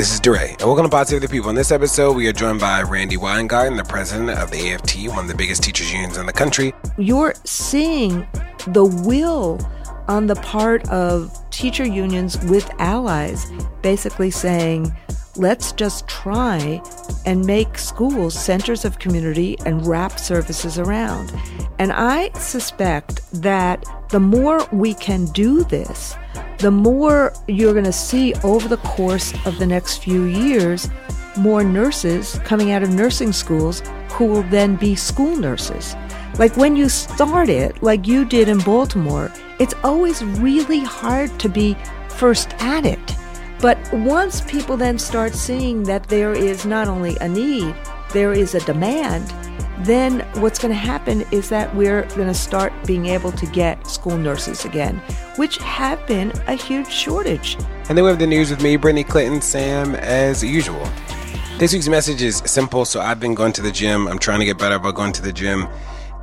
This is DeRay, and welcome to the People. In this episode, we are joined by Randi Weingarten, the president of the AFT, one of the biggest teachers' unions in the country. You're seeing the will on the part of teacher unions with allies basically saying, let's just try and make schools centers of community and wrap services around. And I suspect that the more we can do this, the more you're going to see over the course of the next few years more nurses coming out of nursing schools who will then be school nurses. Like when you start it, like you did in Baltimore, it's always really hard to be first at it. But once people then start seeing that there is not only a need, there is a demand, then what's going to happen is that we're going to start being able to get school nurses again, which have been a huge shortage. And then we have the news with me, Brittany Clinton, Sam, as usual. This week's message is simple. So I've been going to the gym. I'm trying to get better about going to the gym.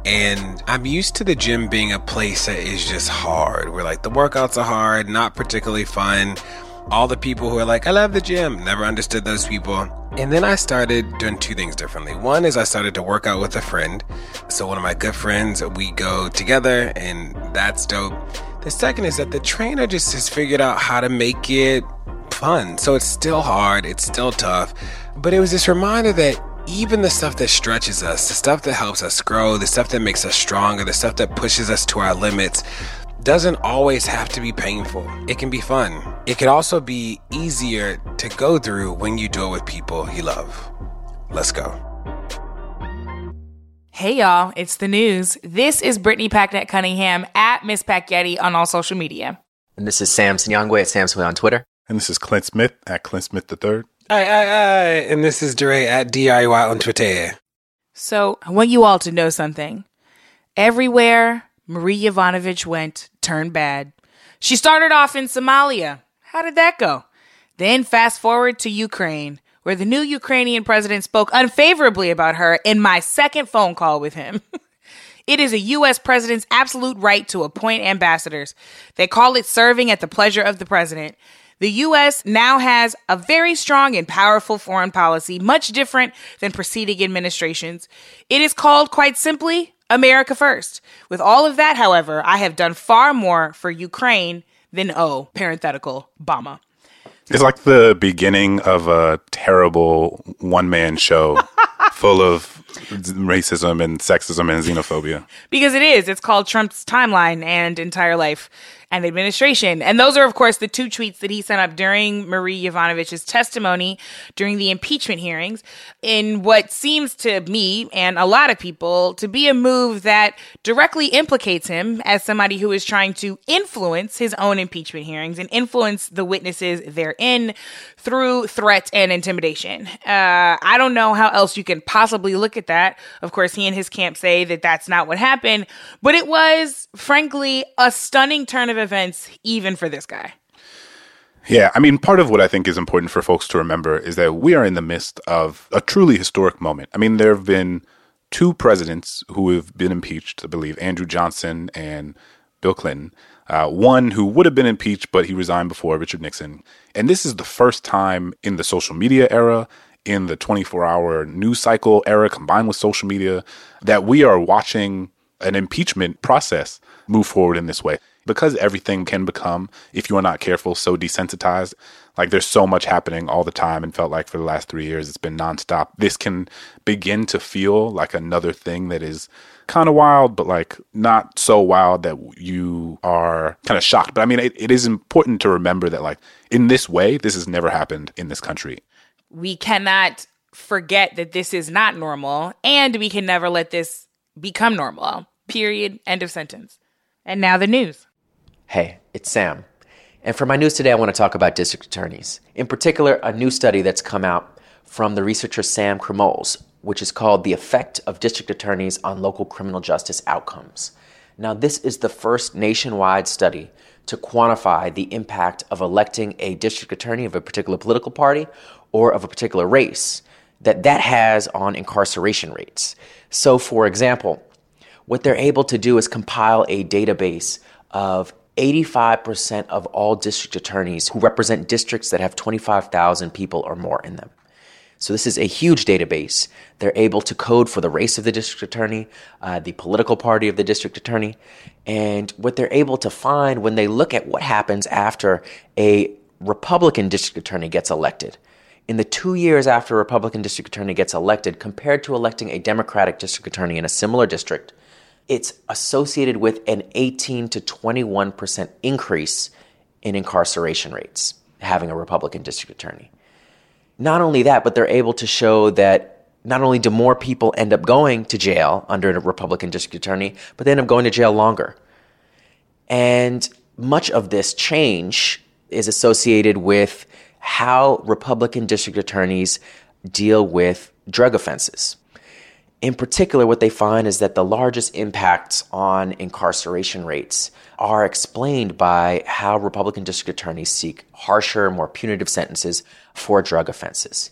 And I'm used to the gym being a place that is just hard, where like the workouts are hard, not particularly fun all the people who are like, I love the gym, never understood those people. And then I started doing two things differently. One is I started to work out with a friend. So, one of my good friends, we go together, and that's dope. The second is that the trainer just has figured out how to make it fun. So, it's still hard, it's still tough. But it was this reminder that even the stuff that stretches us, the stuff that helps us grow, the stuff that makes us stronger, the stuff that pushes us to our limits, doesn't always have to be painful. It can be fun. It can also be easier to go through when you do it with people you love. Let's go. Hey y'all, it's the news. This is Brittany Packnett Cunningham at Miss Packyetti on all social media. And this is Sam Sinyangwe at samswey on Twitter. And this is Clint Smith at Clint Smith III. Aye, aye, aye. And this is DeRay at DIY on Twitter. So I want you all to know something. Everywhere Marie Yovanovitch went, turned bad. She started off in Somalia. How did that go? Then fast forward to Ukraine, where the new Ukrainian president spoke unfavorably about her in my second phone call with him. it is a U.S. president's absolute right to appoint ambassadors. They call it serving at the pleasure of the president. The U.S. now has a very strong and powerful foreign policy, much different than preceding administrations. It is called, quite simply, America first. With all of that, however, I have done far more for Ukraine than, oh, parenthetical, Bama. It's like the beginning of a terrible one man show full of racism and sexism and xenophobia. Because it is. It's called Trump's timeline and entire life and administration. And those are, of course, the two tweets that he sent up during Marie Yovanovitch's testimony during the impeachment hearings in what seems to me and a lot of people to be a move that directly implicates him as somebody who is trying to influence his own impeachment hearings and influence the witnesses therein through threat and intimidation. Uh, I don't know how else you can possibly look at that. Of course, he and his camp say that that's not what happened, but it was, frankly, a stunning turn of of events, even for this guy. Yeah, I mean, part of what I think is important for folks to remember is that we are in the midst of a truly historic moment. I mean, there have been two presidents who have been impeached, I believe, Andrew Johnson and Bill Clinton. Uh, one who would have been impeached, but he resigned before Richard Nixon. And this is the first time in the social media era, in the 24 hour news cycle era, combined with social media, that we are watching an impeachment process move forward in this way because everything can become, if you are not careful, so desensitized. Like there's so much happening all the time and felt like for the last three years it's been nonstop. This can begin to feel like another thing that is kind of wild, but like not so wild that you are kind of shocked. But I mean, it, it is important to remember that like in this way, this has never happened in this country. We cannot forget that this is not normal and we can never let this become normal. Period. End of sentence. And now the news. Hey, it's Sam. And for my news today, I want to talk about district attorneys. In particular, a new study that's come out from the researcher Sam Krumholz, which is called The Effect of District Attorneys on Local Criminal Justice Outcomes. Now, this is the first nationwide study to quantify the impact of electing a district attorney of a particular political party or of a particular race that that has on incarceration rates. So, for example, what they're able to do is compile a database of 85% of all district attorneys who represent districts that have 25,000 people or more in them. So, this is a huge database. They're able to code for the race of the district attorney, uh, the political party of the district attorney, and what they're able to find when they look at what happens after a Republican district attorney gets elected. In the two years after a Republican district attorney gets elected, compared to electing a Democratic district attorney in a similar district, it's associated with an 18 to 21% increase in incarceration rates, having a Republican district attorney. Not only that, but they're able to show that not only do more people end up going to jail under a Republican district attorney, but they end up going to jail longer. And much of this change is associated with how Republican district attorneys deal with drug offenses. In particular, what they find is that the largest impacts on incarceration rates are explained by how Republican district attorneys seek harsher, more punitive sentences for drug offenses.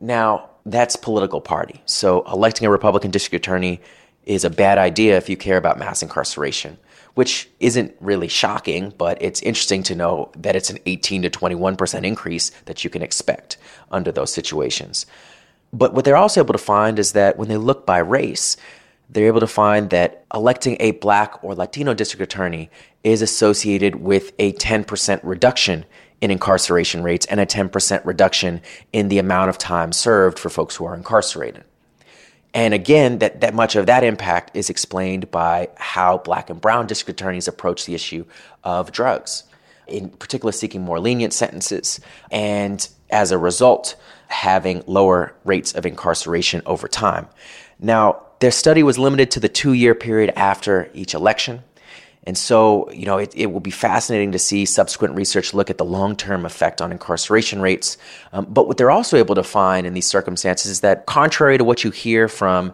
Now, that's political party. So, electing a Republican district attorney is a bad idea if you care about mass incarceration, which isn't really shocking, but it's interesting to know that it's an 18 to 21% increase that you can expect under those situations. But what they're also able to find is that when they look by race, they're able to find that electing a black or Latino district attorney is associated with a 10% reduction in incarceration rates and a 10% reduction in the amount of time served for folks who are incarcerated. And again, that, that much of that impact is explained by how black and brown district attorneys approach the issue of drugs, in particular, seeking more lenient sentences. And as a result, having lower rates of incarceration over time. Now, their study was limited to the two year period after each election. And so, you know, it, it will be fascinating to see subsequent research look at the long term effect on incarceration rates. Um, but what they're also able to find in these circumstances is that, contrary to what you hear from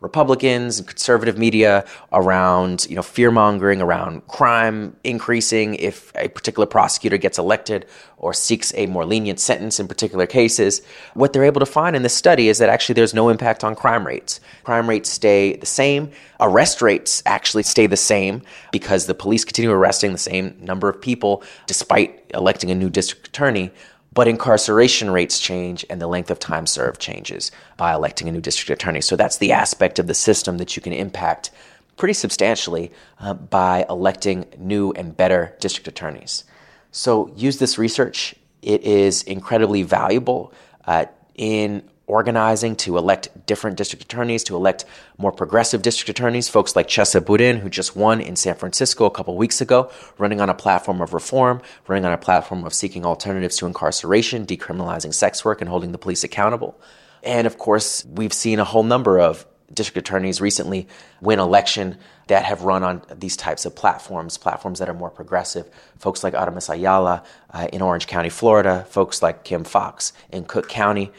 Republicans and conservative media around, you know, fear mongering around crime increasing if a particular prosecutor gets elected or seeks a more lenient sentence in particular cases. What they're able to find in this study is that actually there's no impact on crime rates. Crime rates stay the same. Arrest rates actually stay the same because the police continue arresting the same number of people despite electing a new district attorney but incarceration rates change and the length of time served changes by electing a new district attorney. So that's the aspect of the system that you can impact pretty substantially uh, by electing new and better district attorneys. So use this research. It is incredibly valuable uh, in organizing to elect different district attorneys, to elect more progressive district attorneys, folks like Chesa Boudin, who just won in San Francisco a couple weeks ago, running on a platform of reform, running on a platform of seeking alternatives to incarceration, decriminalizing sex work, and holding the police accountable. And of course, we've seen a whole number of district attorneys recently win election that have run on these types of platforms, platforms that are more progressive. Folks like Aramis Ayala uh, in Orange County, Florida, folks like Kim Foxx in Cook County.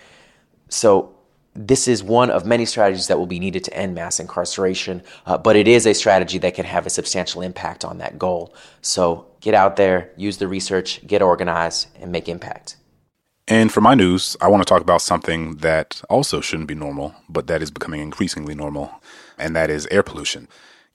So this is one of many strategies that will be needed to end mass incarceration, uh, but it is a strategy that can have a substantial impact on that goal. So get out there, use the research, get organized, and make impact. And for my news, I want to talk about something that also shouldn't be normal, but that is becoming increasingly normal, and that is air pollution.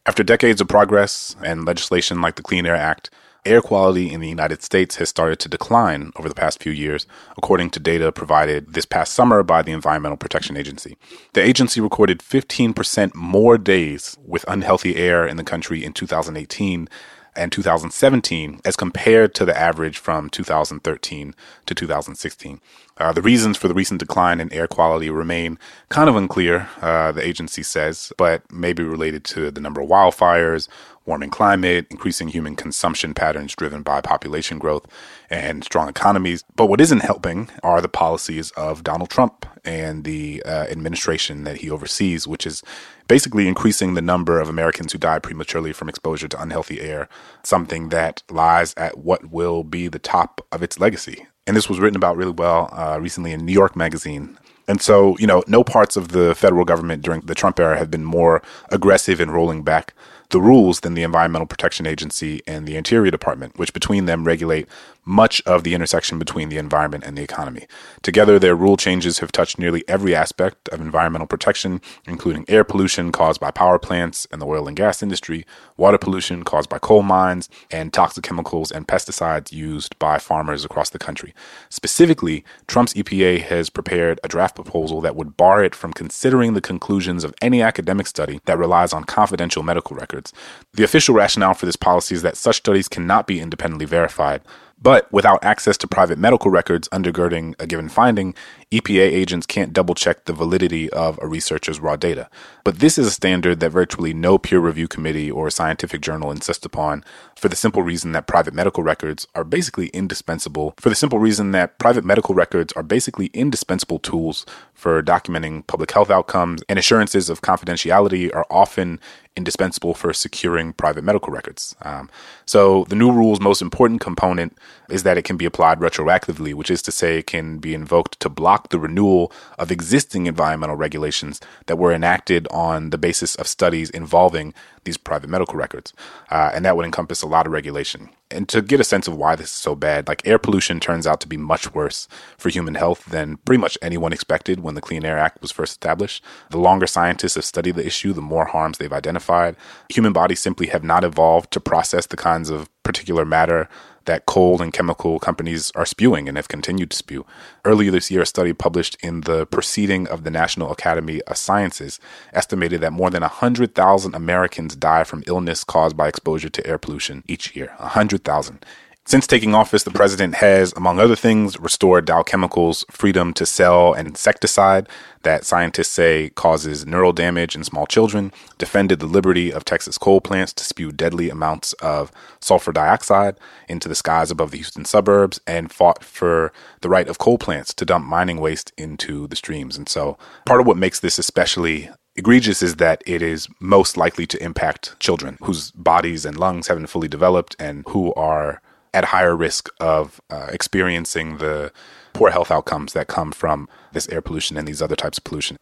After decades of progress and legislation like the Clean Air Act, air quality in the United States has started to decline over the past few years, according to data provided this past summer by the Environmental Protection Agency. The agency recorded 15% more days with unhealthy air in the country in 2018 and 2017 as compared to the average from 2013 to 2016. Uh, the reasons for the recent decline in air quality remain kind of unclear, uh, the agency says, but may be related to the number of wildfires, warming climate, increasing human consumption patterns driven by population growth, and strong economies. But what isn't helping are the policies of Donald Trump and the uh, administration that he oversees, which is basically increasing the number of Americans who die prematurely from exposure to unhealthy air, something that lies at what will be the top of its legacy. And this was written about really well uh, recently in New York Magazine. And so, you know, no parts of the federal government during the Trump era have been more aggressive in rolling back the rules than the Environmental Protection Agency and the Interior Department, which between them regulate much of the intersection between the environment and the economy. Together, their rule changes have touched nearly every aspect of environmental protection, including air pollution caused by power plants and the oil and gas industry, water pollution caused by coal mines, and toxic chemicals and pesticides used by farmers across the country. Specifically, Trump's EPA has prepared a draft proposal that would bar it from considering the conclusions of any academic study that relies on confidential medical records. The official rationale for this policy is that such studies cannot be independently verified. But without access to private medical records undergirding a given finding, EPA agents can't double check the validity of a researcher's raw data. But this is a standard that virtually no peer review committee or scientific journal insists upon for the simple reason that private medical records are basically indispensable, for the simple reason that private medical records are basically indispensable tools for documenting public health outcomes, and assurances of confidentiality are often indispensable for securing private medical records. Um, so, the new rule's most important component is that it can be applied retroactively, which is to say, it can be invoked to block the renewal of existing environmental regulations that were enacted on the basis of studies involving these private medical records. Uh, and that would encompass a lot of regulation. And to get a sense of why this is so bad, like air pollution turns out to be much worse for human health than pretty much anyone expected when the Clean Air Act was first established. The longer scientists have studied the issue, the more harms they've identified. Human bodies simply have not evolved to process the kinds of particulate matter that coal and chemical companies are spewing and have continued to spew. Earlier this year, a study published in the Proceeding of the National Academy of Sciences estimated that more than 100,000 Americans die from illness caused by exposure to air pollution each year. 100,000. Since taking office, the president has, among other things, restored Dow Chemical's freedom to sell an insecticide that scientists say causes neural damage in small children, defended the liberty of Texas coal plants to spew deadly amounts of sulfur dioxide into the skies above the Houston suburbs, and fought for the right of coal plants to dump mining waste into the streams. And so, part of what makes this especially egregious is that it is most likely to impact children whose bodies and lungs haven't fully developed and who are at higher risk of uh, experiencing the poor health outcomes that come from this air pollution and these other types of pollution.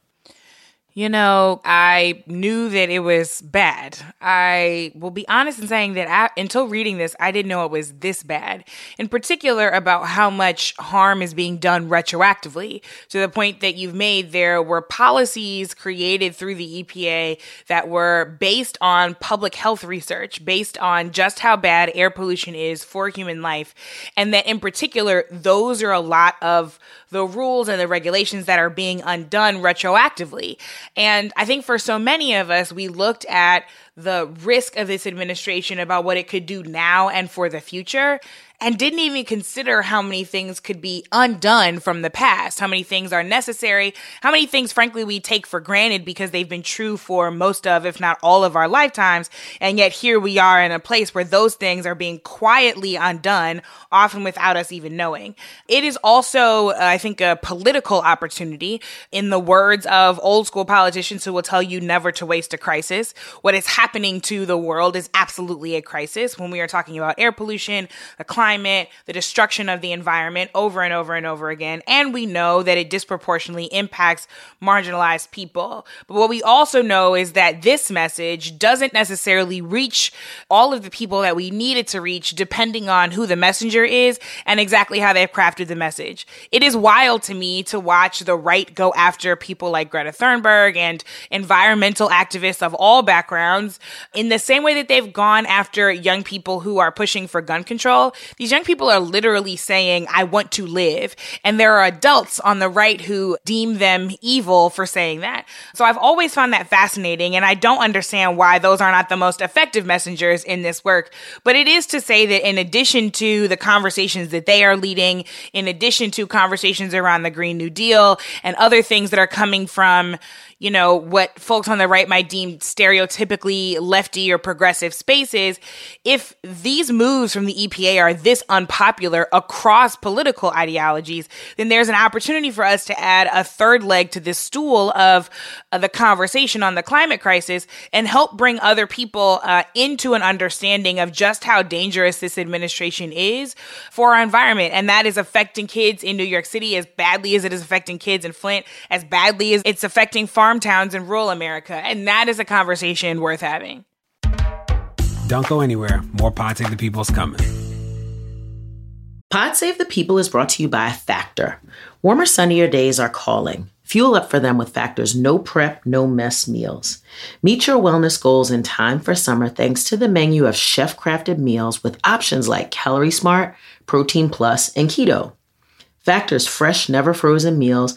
You know, I knew that it was bad. I will be honest in saying that I, until reading this, I didn't know it was this bad. In particular, about how much harm is being done retroactively to the point that you've made. There were policies created through the EPA that were based on public health research, based on just how bad air pollution is for human life. And that in particular, those are a lot of the rules and the regulations that are being undone retroactively. And I think for so many of us, we looked at the risk of this administration about what it could do now and for the future and didn't even consider how many things could be undone from the past, how many things are necessary, how many things, frankly, we take for granted because they've been true for most of, if not all of our lifetimes. And yet here we are in a place where those things are being quietly undone, often without us even knowing. It is also, uh, I think, a political opportunity in the words of old school politicians who will tell you never to waste a crisis. What is happening to the world is absolutely a crisis when we are talking about air pollution, the climate climate, the destruction of the environment over and over and over again. And we know that it disproportionately impacts marginalized people. But what we also know is that this message doesn't necessarily reach all of the people that we need it to reach, depending on who the messenger is and exactly how they've crafted the message. It is wild to me to watch the right go after people like Greta Thunberg and environmental activists of all backgrounds in the same way that they've gone after young people who are pushing for gun control, these young people are literally saying, I want to live. And there are adults on the right who deem them evil for saying that. So I've always found that fascinating. And I don't understand why those are not the most effective messengers in this work. But it is to say that in addition to the conversations that they are leading, in addition to conversations around the Green New Deal and other things that are coming from, you know, what folks on the right might deem stereotypically lefty or progressive spaces, if these moves from the EPA are this unpopular across political ideologies, then there's an opportunity for us to add a third leg to this stool of uh, the conversation on the climate crisis and help bring other people uh, into an understanding of just how dangerous this administration is for our environment. And that is affecting kids in New York City as badly as it is affecting kids in Flint, as badly as it's affecting farm towns in rural America. And that is a conversation worth having. Don't go anywhere. More Pod Save the People's coming. Pod Save the People is brought to you by Factor. Warmer, sunnier days are calling. Fuel up for them with Factor's no prep, no mess meals. Meet your wellness goals in time for summer thanks to the menu of chef crafted meals with options like Calorie Smart, Protein Plus, and Keto. Factor's fresh, never frozen meals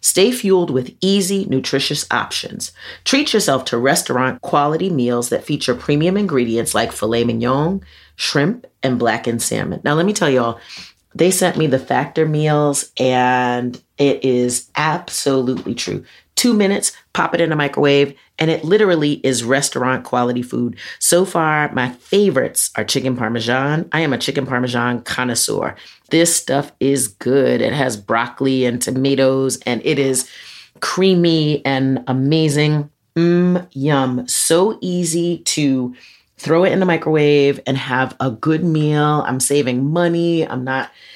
Stay fueled with easy, nutritious options. Treat yourself to restaurant quality meals that feature premium ingredients like filet mignon, shrimp, and blackened salmon. Now, let me tell y'all, they sent me the factor meals, and it is absolutely true. Two minutes, pop it in a microwave, and it literally is restaurant quality food. So far, my favorites are chicken parmesan. I am a chicken parmesan connoisseur. This stuff is good. It has broccoli and tomatoes, and it is creamy and amazing. Mmm, yum. So easy to throw it in the microwave and have a good meal. I'm saving money. I'm not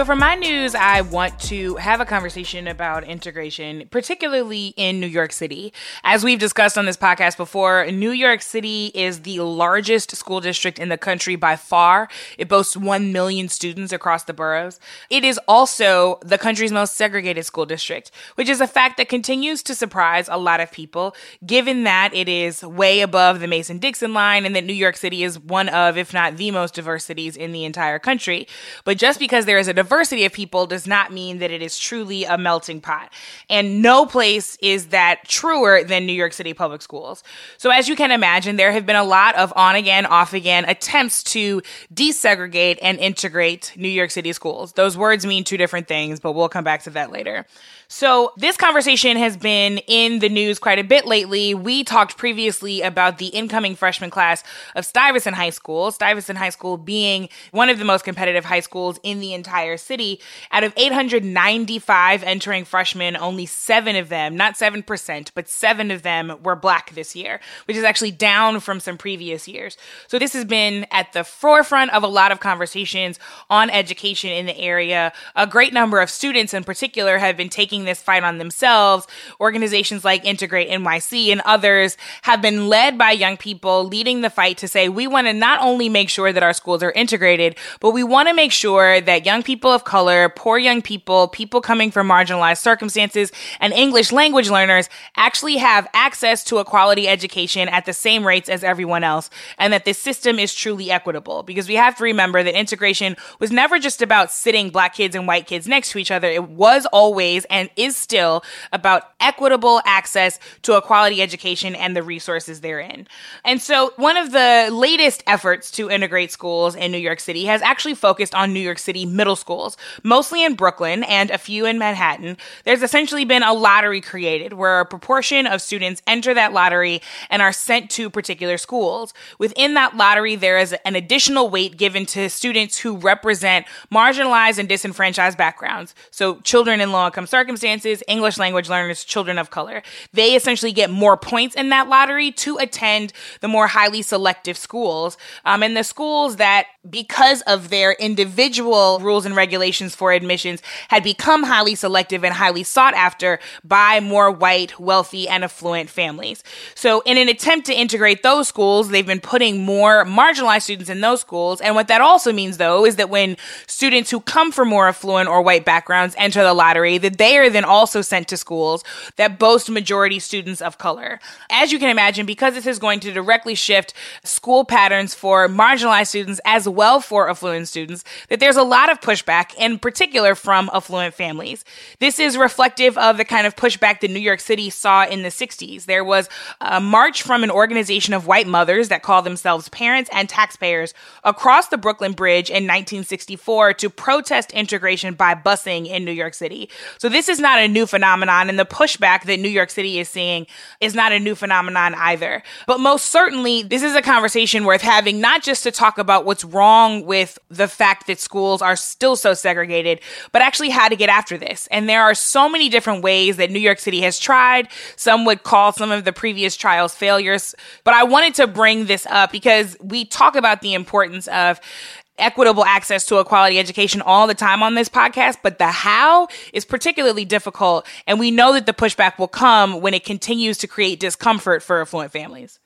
So, for my news, I want to have a conversation about integration, particularly in New York City. As we've discussed on this podcast before, New York City is the largest school district in the country by far. It boasts 1 million students across the boroughs. It is also the country's most segregated school district, which is a fact that continues to surprise a lot of people, given that it is way above the Mason Dixon line and that New York City is one of, if not the most diverse cities in the entire country. But just because there is a diversity of people does not mean that it is truly a melting pot. And no place is that truer than New York City public schools. So as you can imagine, there have been a lot of on again, off again attempts to desegregate and integrate New York City schools. Those words mean two different things, but we'll come back to that later. So this conversation has been in the news quite a bit lately. We talked previously about the incoming freshman class of Stuyvesant High School, Stuyvesant High School being one of the most competitive high schools in the entire city. Out of 895 entering freshmen, only seven of them, not 7%, but seven of them were black this year, which is actually down from some previous years. So this has been at the forefront of a lot of conversations on education in the area. A great number of students in particular have been taking this fight on themselves. Organizations like Integrate NYC and others have been led by young people leading the fight to say we want to not only make sure that our schools are integrated, but we want to make sure that young people of color, poor young people, people coming from marginalized circumstances, and English language learners actually have access to a quality education at the same rates as everyone else, and that this system is truly equitable. Because we have to remember that integration was never just about sitting black kids and white kids next to each other. It was always and is still about equitable access to a quality education and the resources therein. And so one of the latest efforts to integrate schools in New York City has actually focused on New York City middle schools, mostly in Brooklyn and a few in Manhattan. There's essentially been a lottery created where a proportion of students enter that lottery and are sent to particular schools. Within that lottery, there is an additional weight given to students who represent marginalized and disenfranchised backgrounds. So children in low income circumstances, English language learners, children of color. They essentially get more points in that lottery to attend the more highly selective schools. Um, and the schools that, because of their individual rules and regulations for admissions, had become highly selective and highly sought after by more white, wealthy, and affluent families. So, in an attempt to integrate those schools, they've been putting more marginalized students in those schools. And what that also means, though, is that when students who come from more affluent or white backgrounds enter the lottery, that they are then also sent to schools that boast majority students of color. As you can imagine, because this is going to directly shift school patterns for marginalized students as well for affluent students, that there's a lot of pushback, in particular from affluent families. This is reflective of the kind of pushback that New York City saw in the 60s. There was a march from an organization of white mothers that call themselves parents and taxpayers across the Brooklyn Bridge in 1964 to protest integration by busing in New York City. So this is not a new phenomenon, and the pushback that New York City is seeing is not a new phenomenon either. But most certainly, this is a conversation worth having, not just to talk about what's wrong with the fact that schools are still so segregated, but actually how to get after this. And there are so many different ways that New York City has tried. Some would call some of the previous trials failures. But I wanted to bring this up because we talk about the importance of equitable access to a quality education all the time on this podcast, but the how is particularly difficult. And we know that the pushback will come when it continues to create discomfort for affluent families.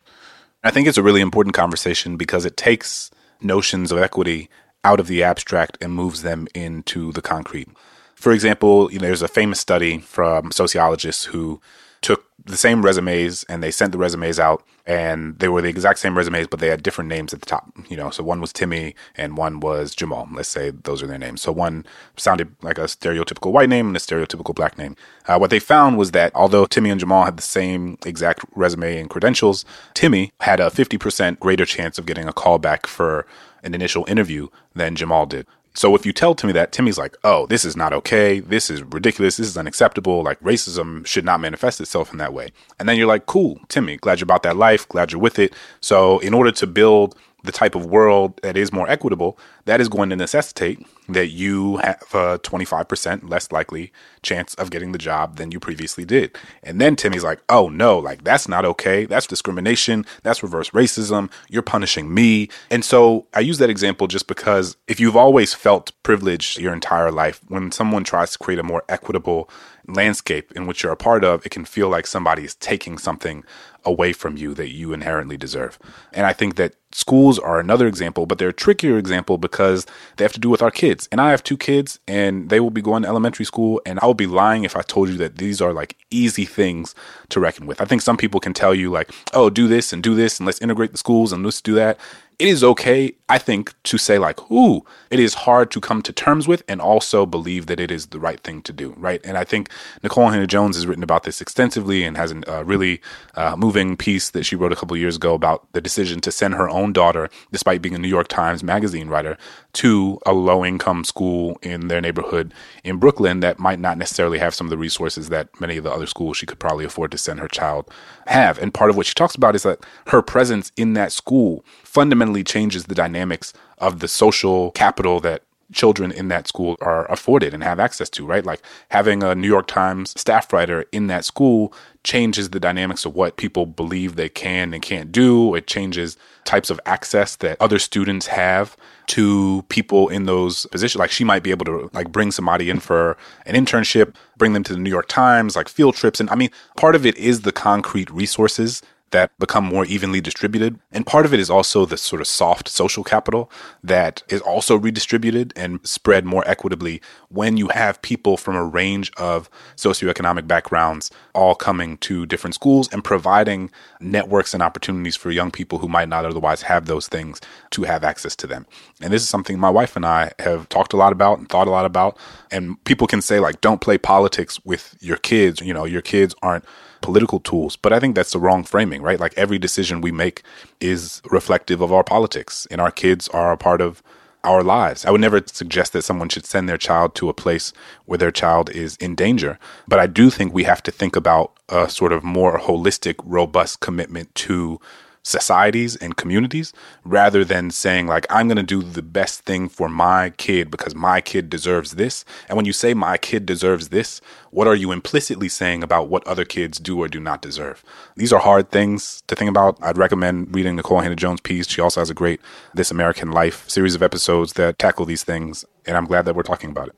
I think it's a really important conversation because it takes notions of equity out of the abstract and moves them into the concrete. For example, you know, there's a famous study from sociologists who took the same resumes and they sent the resumes out and they were the exact same resumes but they had different names at the top you know? So one was timmy and one was jamal. Let's say those are their names. So one sounded like a stereotypical white name and a stereotypical black name. Uh, what they found was that although timmy and jamal had the same exact resume and credentials timmy had a 50% greater chance of getting a call back for an initial interview than jamal did so if you tell Timmy that, Timmy's like, oh, this is not okay. This is ridiculous. This is unacceptable. Like racism should not manifest itself in that way. And then you're like, cool, Timmy, glad you're about that life. Glad you're with it. So in order to build the type of world that is more equitable, that is going to necessitate that you have a 25% less likely chance of getting the job than you previously did. And then Timmy's like, oh no, like that's not okay. That's discrimination. That's reverse racism. You're punishing me. And so I use that example just because if you've always felt privileged your entire life, when someone tries to create a more equitable landscape in which you're a part of, it can feel like somebody is taking something away from you that you inherently deserve. And I think that schools are another example, but they're a trickier example because they have to do with our kids. And I have two kids and they will be going to elementary school and I would be lying if I told you that these are like easy things to reckon with. I think some people can tell you like, "Oh, do this and do this and let's integrate the schools and let's do that." it is okay, I think, to say like, ooh, it is hard to come to terms with and also believe that it is the right thing to do, right? And I think Nikole Hannah Jones has written about this extensively and has a uh, really uh, moving piece that she wrote a couple years ago about the decision to send her own daughter, despite being a New York Times Magazine writer, to a low income school in their neighborhood in Brooklyn that might not necessarily have some of the resources that many of the other schools she could probably afford to send her child have. And part of what she talks about is that her presence in that school fundamentally changes the dynamics of the social capital that children in that school are afforded and have access to, right? Like having a New York Times staff writer in that school changes the dynamics of what people believe they can and can't do. It changes types of access that other students have to people in those positions. Like she might be able to like bring somebody in for an internship, bring them to the New York Times, like field trips. And I mean, part of it is the concrete resources that become more evenly distributed. And part of it is also the sort of soft social capital that is also redistributed and spread more equitably when you have people from a range of socioeconomic backgrounds all coming to different schools and providing networks and opportunities for young people who might not otherwise have those things to have access to them. And this is something my wife and I have talked a lot about and thought a lot about. And people can say, like, don't play politics with your kids. You know, your kids aren't political tools. But I think that's the wrong framing, right? Like every decision we make is reflective of our politics, and our kids are a part of our lives. I would never suggest that someone should send their child to a place where their child is in danger. But I do think we have to think about a sort of more holistic, robust commitment to societies and communities rather than saying like i'm going to do the best thing for my kid because my kid deserves this. And when you say my kid deserves this what are you implicitly saying about what other kids do or do not deserve? These are hard things to think about. I'd recommend reading nikole hannah jones piece. She also has a great this american life series of episodes that tackle these things and i'm glad that we're talking about it.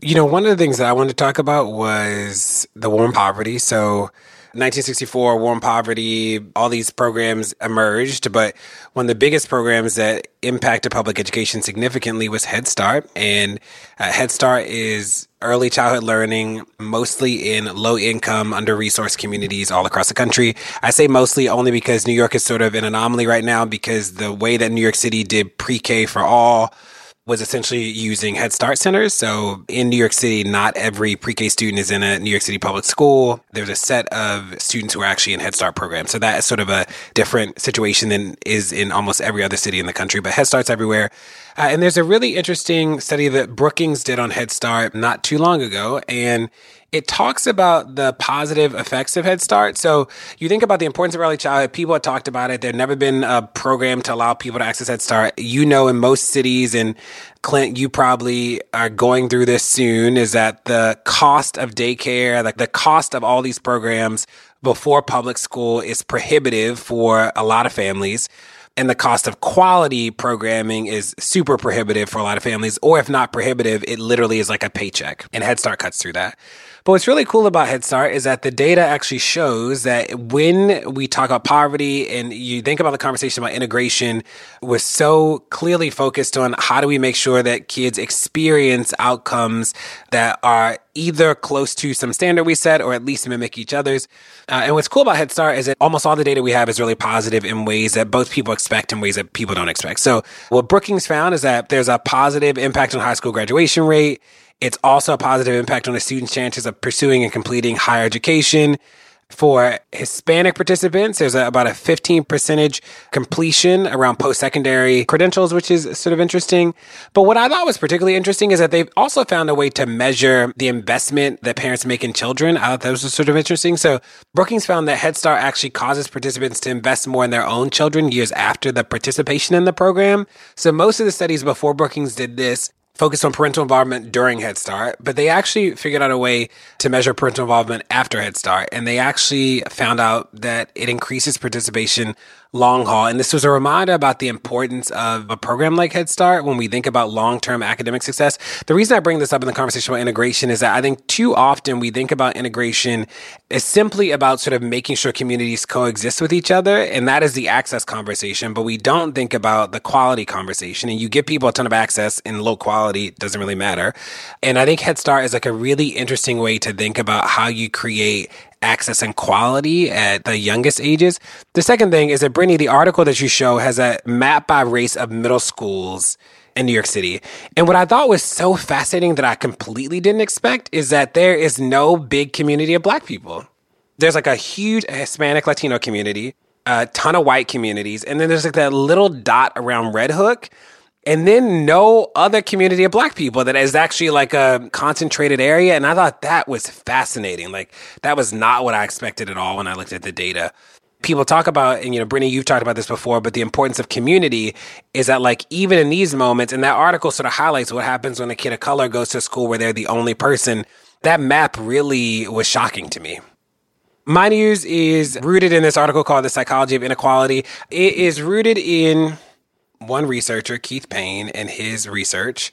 You know one of the things that i wanted to talk about was the war on poverty. So 1964, War on Poverty, all these programs emerged, but one of the biggest programs that impacted public education significantly was Head Start. And uh, Head Start is early childhood learning, mostly in low income, under resourced communities all across the country. I say mostly only because New York is sort of an anomaly right now because the way that New York City did pre K for all was essentially using Head Start centers. So in New York City, not every pre K student is in a New York City public school. There's a set of students who are actually in Head Start programs. So that is sort of a different situation than is in almost every other city in the country. But Head Start's everywhere. Uh, and there's a really interesting study that Brookings did on Head Start not too long ago. And it talks about the positive effects of Head Start. So you think about the importance of early childhood. People have talked about it. There's never been a program to allow people to access Head Start. You know, in most cities, and Clint, you probably are going through this soon, is that the cost of daycare, like the cost of all these programs before public school is prohibitive for a lot of families and the cost of quality programming is super prohibitive for a lot of families, or if not prohibitive, it literally is like a paycheck. And Head Start cuts through that. But what's really cool about Head Start is that the data actually shows that when we talk about poverty and you think about the conversation about integration, we're so clearly focused on how do we make sure that kids experience outcomes that are either close to some standard we set or at least mimic each other's. Uh, and what's cool about Head Start is that almost all the data we have is really positive in ways that both people expect and ways that people don't expect. So what Brookings found is that there's a positive impact on high school graduation rate. It's also a positive impact on a student's chances of pursuing and completing higher education. For Hispanic participants, there's a, about a 15 percentage completion around post secondary credentials, which is sort of interesting. But what I thought was particularly interesting is that they've also found a way to measure the investment that parents make in children. I thought that was sort of interesting. So Brookings found that Head Start actually causes participants to invest more in their own children years after the participation in the program. So most of the studies before Brookings did this focused on parental involvement during Head Start, but they actually figured out a way to measure parental involvement after Head Start. And they actually found out that it increases participation long haul. And this was a reminder about the importance of a program like Head Start when we think about long term academic success. The reason I bring this up in the conversation about integration is that I think too often we think about integration as simply about sort of making sure communities coexist with each other. And that is the access conversation, but we don't think about the quality conversation. And you give people a ton of access in low quality, it doesn't really matter. And I think Head Start is like a really interesting way to think about how you create access and quality at the youngest ages. The second thing is that Brittany, the article that you show has a map by race of middle schools in New York City. And what I thought was so fascinating that I completely didn't expect is that there is no big community of black people. There's like a huge Hispanic Latino community, a ton of white communities, and then there's like that little dot around Red Hook and then no other community of black people that is actually like a concentrated area. And I thought that was fascinating. Like that was not what I expected at all when I looked at the data. People talk about, and you know, Brittany, you've talked about this before, but the importance of community is that, like, even in these moments, and that article sort of highlights what happens when a kid of color goes to school where they're the only person. That map really was shocking to me. My news is rooted in this article called The Psychology of Inequality. It is rooted in one researcher, Keith Payne, and his research,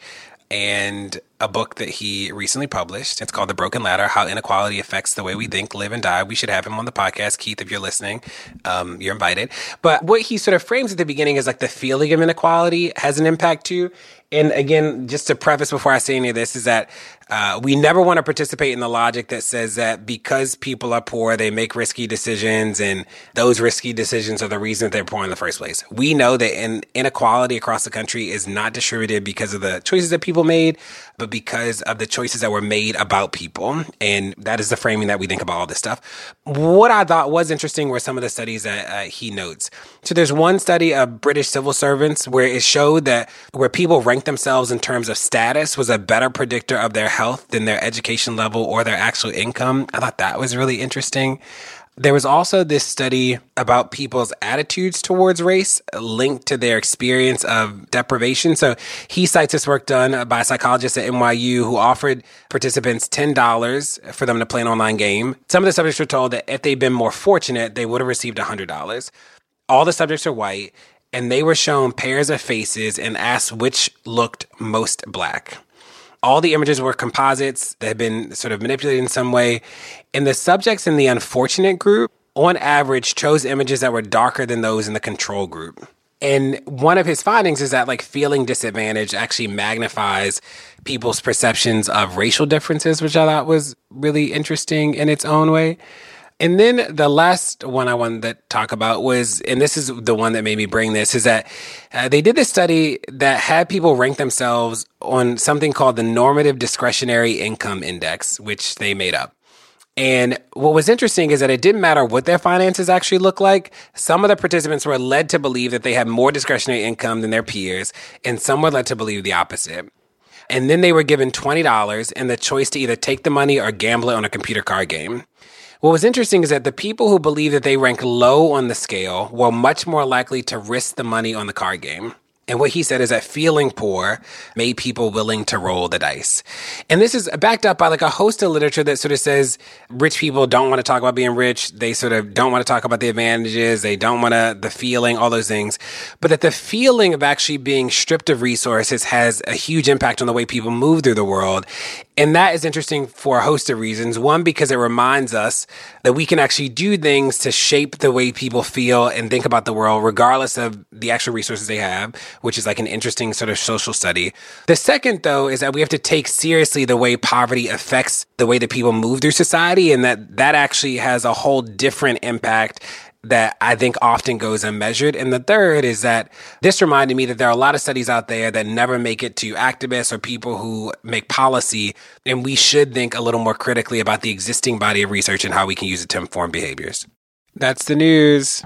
and a book that he recently published. It's called The Broken Ladder How Inequality Affects the Way We Think, Live, and Die. We should have him on the podcast. Keith, if you're listening, um, you're invited. But what he sort of frames at the beginning is like the feeling of inequality has an impact too. And again, just to preface before I say any of this, is that uh, we never want to participate in the logic that says that because people are poor, they make risky decisions, and those risky decisions are the reason they're poor in the first place. We know that in, inequality across the country is not distributed because of the choices that people made, but because of the choices that were made about people. And that is the framing that we think about all this stuff. What I thought was interesting were some of the studies that uh, he notes. So there's one study of British civil servants where it showed that where people rank themselves in terms of status was a better predictor of their health than their education level or their actual income. I thought that was really interesting. There was also this study about people's attitudes towards race linked to their experience of deprivation. So he cites this work done by a psychologist at NYU who offered participants $10 for them to play an online game. Some of the subjects were told that if they'd been more fortunate, they would have received $100. All the subjects are white and they were shown pairs of faces and asked which looked most black. All the images were composites that had been sort of manipulated in some way. And the subjects in the unfortunate group, on average, chose images that were darker than those in the control group. And one of his findings is that like feeling disadvantaged actually magnifies people's perceptions of racial differences, which I thought was really interesting in its own way. And then the last one I wanted to talk about was, and this is the one that made me bring this, is that uh, they did this study that had people rank themselves on something called the Normative Discretionary Income Index, which they made up. And what was interesting is that it didn't matter what their finances actually looked like. Some of the participants were led to believe that they had more discretionary income than their peers, and some were led to believe the opposite. And then they were given $20 and the choice to either take the money or gamble it on a computer card game. What was interesting is that the people who believe that they rank low on the scale were much more likely to risk the money on the card game. And what he said is that feeling poor made people willing to roll the dice. And this is backed up by like a host of literature that sort of says rich people don't want to talk about being rich. They sort of don't want to talk about the advantages. They don't want to, the feeling, all those things. But that the feeling of actually being stripped of resources has a huge impact on the way people move through the world. And that is interesting for a host of reasons. One, because it reminds us that we can actually do things to shape the way people feel and think about the world, regardless of the actual resources they have, which is like an interesting sort of social study. The second, though, is that we have to take seriously the way poverty affects the way that people move through society and that that actually has a whole different impact that I think often goes unmeasured. And the third is that this reminded me that there are a lot of studies out there that never make it to activists or people who make policy. And we should think a little more critically about the existing body of research and how we can use it to inform behaviors. That's the news.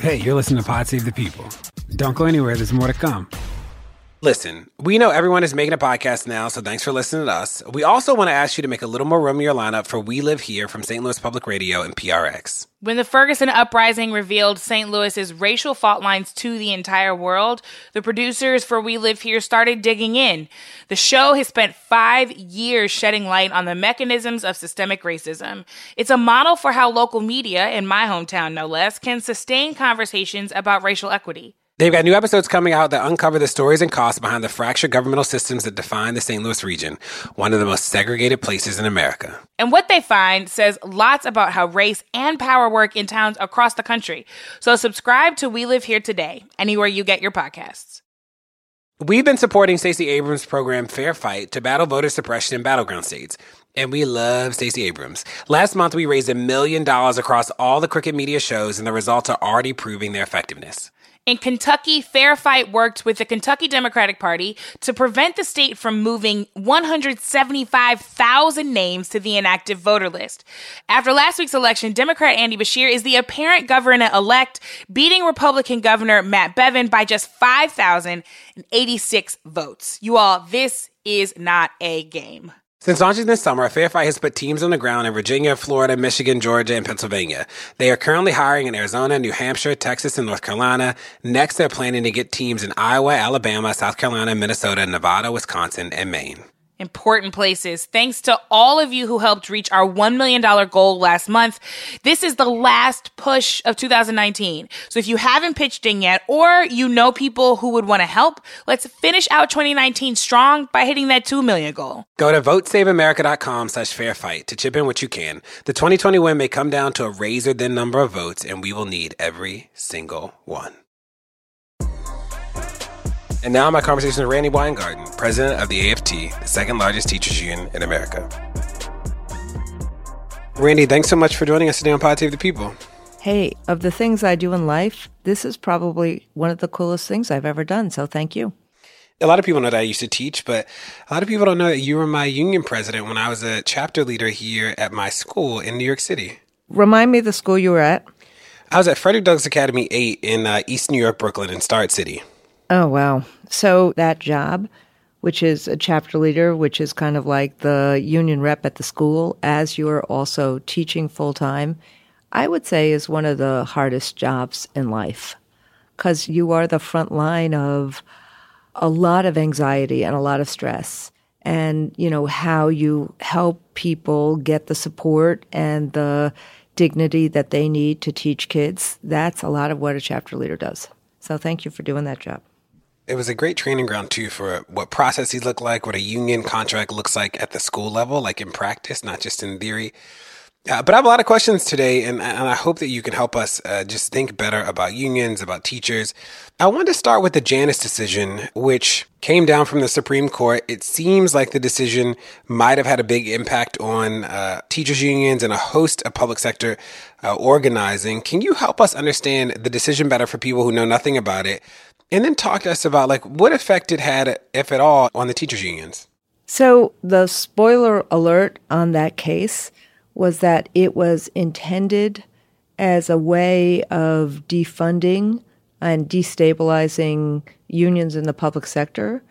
Hey, you're listening to Pod Save the People. Don't go anywhere, there's more to come. Listen, we know everyone is making a podcast now, so thanks for listening to us. We also want to ask you to make a little more room in your lineup for We Live Here from St. Louis Public Radio and PRX. When the Ferguson uprising revealed St. Louis's racial fault lines to the entire world, the producers for We Live Here started digging in. The show has spent five years shedding light on the mechanisms of systemic racism. It's a model for how local media, in my hometown no less, can sustain conversations about racial equity. They've got new episodes coming out that uncover the stories and costs behind the fractured governmental systems that define the St. Louis region, one of the most segregated places in America. And what they find says lots about how race and power work in towns across the country. So subscribe to We Live Here today, anywhere you get your podcasts. We've been supporting Stacey Abrams' program Fair Fight to battle voter suppression in battleground states. And we love Stacey Abrams. Last month, we raised a million dollars across all the Crooked Media shows, and the results are already proving their effectiveness. In Kentucky, Fair Fight worked with the Kentucky Democratic Party to prevent the state from moving 175,000 names to the inactive voter list. After last week's election, Democrat Andy Beshear is the apparent governor elect, beating Republican Governor Matt Bevin by just 5,086 votes. You all, this is not a game. Since launching this summer, Fair Fight has put teams on the ground in Virginia, Florida, Michigan, Georgia, and Pennsylvania. They are currently hiring in Arizona, New Hampshire, Texas, and North Carolina. Next, they're planning to get teams in Iowa, Alabama, South Carolina, Minnesota, Nevada, Wisconsin, and Maine important places. Thanks to all of you who helped reach our $1 million goal last month. This is the last push of 2019. So if you haven't pitched in yet, or you know people who would want to help, let's finish out 2019 strong by hitting that 2 million goal. Go to votesaveamerica.com slash fair fight to chip in what you can. The 2020 win may come down to a razor thin number of votes, and we will need every single one. And now my conversation with Randi Weingarten, president of the AFT, the second largest teachers union in America. Randi, thanks so much for joining us today on Pod Save the People. Hey, of the things I do in life, this is probably one of the coolest things I've ever done. So thank you. A lot of people know that I used to teach, but a lot of people don't know that you were my union president when I was a chapter leader here at my school in New York City. Remind me the school you were at. I was at Frederick Douglass Academy 8 in uh, East New York, Brooklyn, in Starrett City. Oh, wow. So that job, which is a chapter leader, which is kind of like the union rep at the school, as you're also teaching full time, I would say is one of the hardest jobs in life because you are the front line of a lot of anxiety and a lot of stress. And, you know, how you help people get the support and the dignity that they need to teach kids. That's a lot of what a chapter leader does. So thank you for doing that job it was a great training ground too for what processes look like, what a union contract looks like at the school level, like in practice, not just in theory. Uh, but I have a lot of questions today, and, and I hope that you can help us uh, just think better about unions, about teachers. I want to start with the Janus decision, which came down from the Supreme Court. It seems like the decision might have had a big impact on uh, teachers' unions and a host of public sector uh, organizing. Can you help us understand the decision better for people who know nothing about it? And then talk to us about like what effect it had, if at all, on the teachers' unions. So the spoiler alert on that case was that it was intended as a way of defunding and destabilizing unions in the public sector,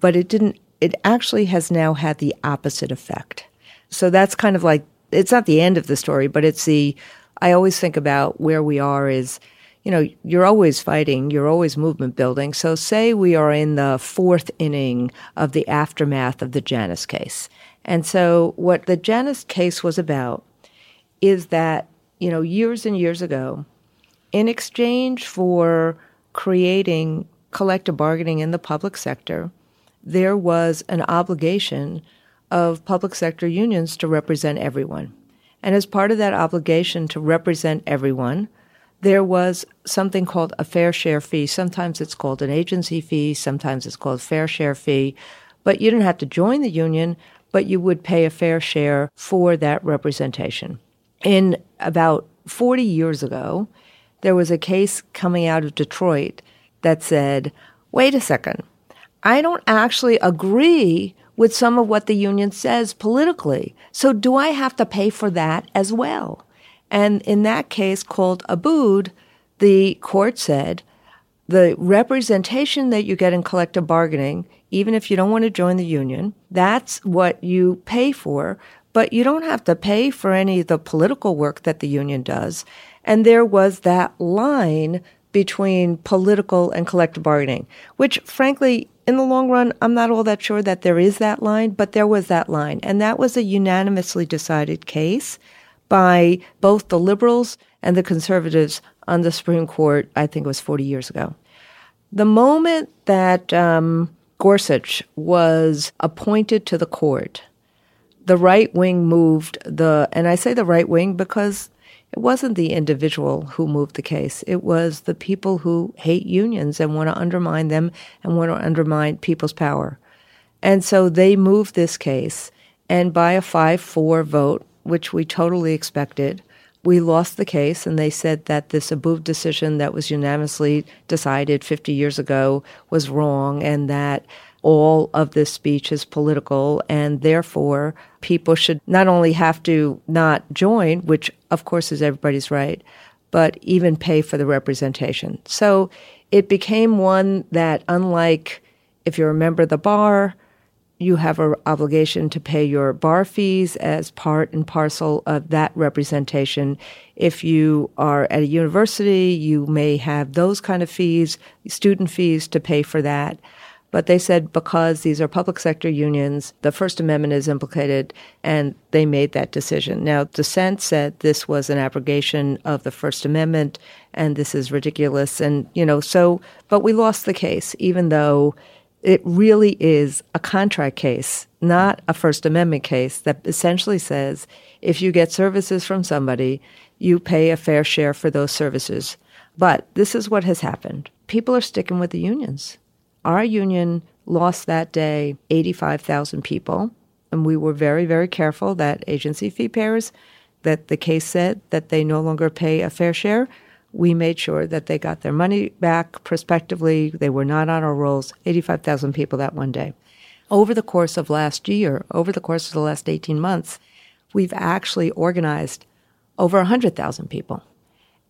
but it didn't it actually has now had the opposite effect. So that's kind of like it's not the end of the story, but it's the I always think about where we are is you know, you're always fighting, you're always movement building. So, say we are in the fourth inning of the aftermath of the Janus case. And so, what the Janus case was about is that, you know, years and years ago, in exchange for creating collective bargaining in the public sector, there was an obligation of public sector unions to represent everyone. And as part of that obligation to represent everyone, there was something called a fair share fee. Sometimes it's called an agency fee, sometimes it's called fair share fee. But you didn't have to join the union, but you would pay a fair share for that representation. In about 40 years ago, there was a case coming out of Detroit that said, wait a second, I don't actually agree with some of what the union says politically. So do I have to pay for that as well? And in that case called Abood, the court said the representation that you get in collective bargaining, even if you don't want to join the union, that's what you pay for. But you don't have to pay for any of the political work that the union does. And there was that line between political and collective bargaining, which frankly, in the long run, I'm not all that sure that there is that line, but there was that line. And that was a unanimously decided case by both the liberals and the conservatives on the Supreme Court, I think it was 40 years ago. The moment that um, Gorsuch was appointed to the court, the right wing moved the, and I say the right wing because it wasn't the individual who moved the case. It was the people who hate unions and want to undermine them and want to undermine people's power. And so they moved this case, and by a 5 4 vote, which we totally expected. We lost the case, and they said that this Abood decision that was unanimously decided 50 years ago was wrong, and that all of this speech is political, and therefore people should not only have to not join, which of course is everybody's right, but even pay for the representation. So it became one that, unlike if you're a member of the bar, you have an obligation to pay your bar fees as part and parcel of that representation. If you are at a university, you may have those kind of fees, student fees to pay for that. But they said because these are public sector unions, the First Amendment is implicated, and they made that decision. Now, dissent said this was an abrogation of the First Amendment, and this is ridiculous. And, you know, so, but we lost the case, even though it really is a contract case, not a First Amendment case that essentially says if you get services from somebody, you pay a fair share for those services. But this is what has happened. People are sticking with the unions. Our union lost that day 85,000 people, and we were very, very careful that agency fee payers, that the case said that they no longer pay a fair share we made sure that they got their money back prospectively. They were not on our rolls. 85,000 people that one day. Over the course of last year, over the course of the last 18 months, we've actually organized over 100,000 people.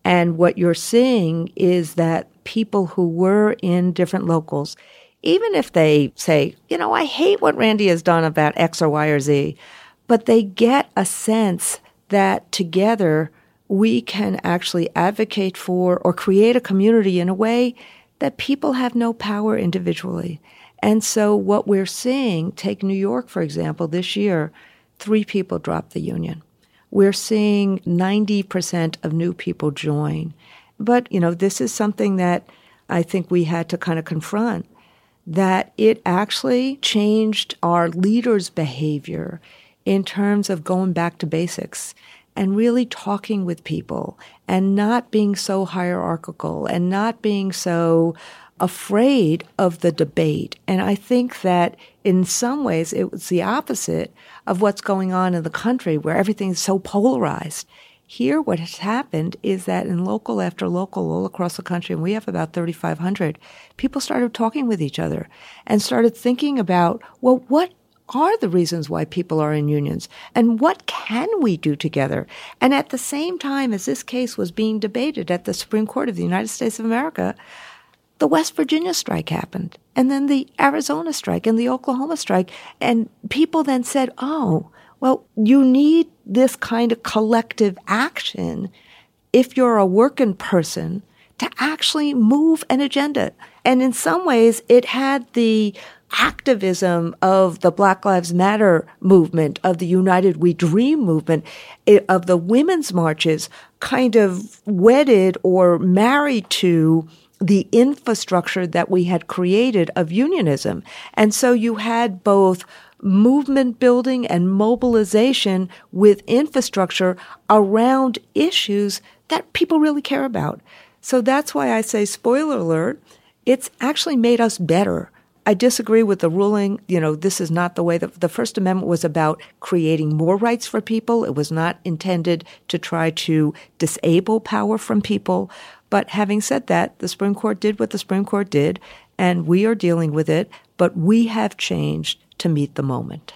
And what you're seeing is that people who were in different locals, even if they say, you know, I hate what Randi has done about X or Y or Z, but they get a sense that together we can actually advocate for or create a community in a way that people have no power individually. And so what we're seeing, take New York, for example, this year, three people dropped the union. We're seeing 90% of new people join. But, you know, this is something that I think we had to kind of confront that it actually changed our leaders' behavior in terms of going back to basics and really talking with people and not being so hierarchical and not being so afraid of the debate. And I think that in some ways it was the opposite of what's going on in the country where everything's so polarized. Here, what has happened is that in local after local, all across the country, and we have about 3,500, people started talking with each other and started thinking about, well, what are the reasons why people are in unions and what can we do together? And at the same time as this case was being debated at the Supreme Court of the United States of America, the West Virginia strike happened and then the Arizona strike and the Oklahoma strike. And people then said, oh, well, you need this kind of collective action if you're a working person to actually move an agenda. And in some ways, it had the activism of the Black Lives Matter movement, of the United We Dream movement, of the women's marches, kind of wedded or married to the infrastructure that we had created of unionism. And so you had both movement building and mobilization with infrastructure around issues that people really care about. So that's why I say, spoiler alert, it's actually made us better. I disagree with the ruling. You know, this is not the way that the First Amendment was about creating more rights for people. It was not intended to try to disable power from people. But having said that, the Supreme Court did what the Supreme Court did, and we are dealing with it, but we have changed to meet the moment.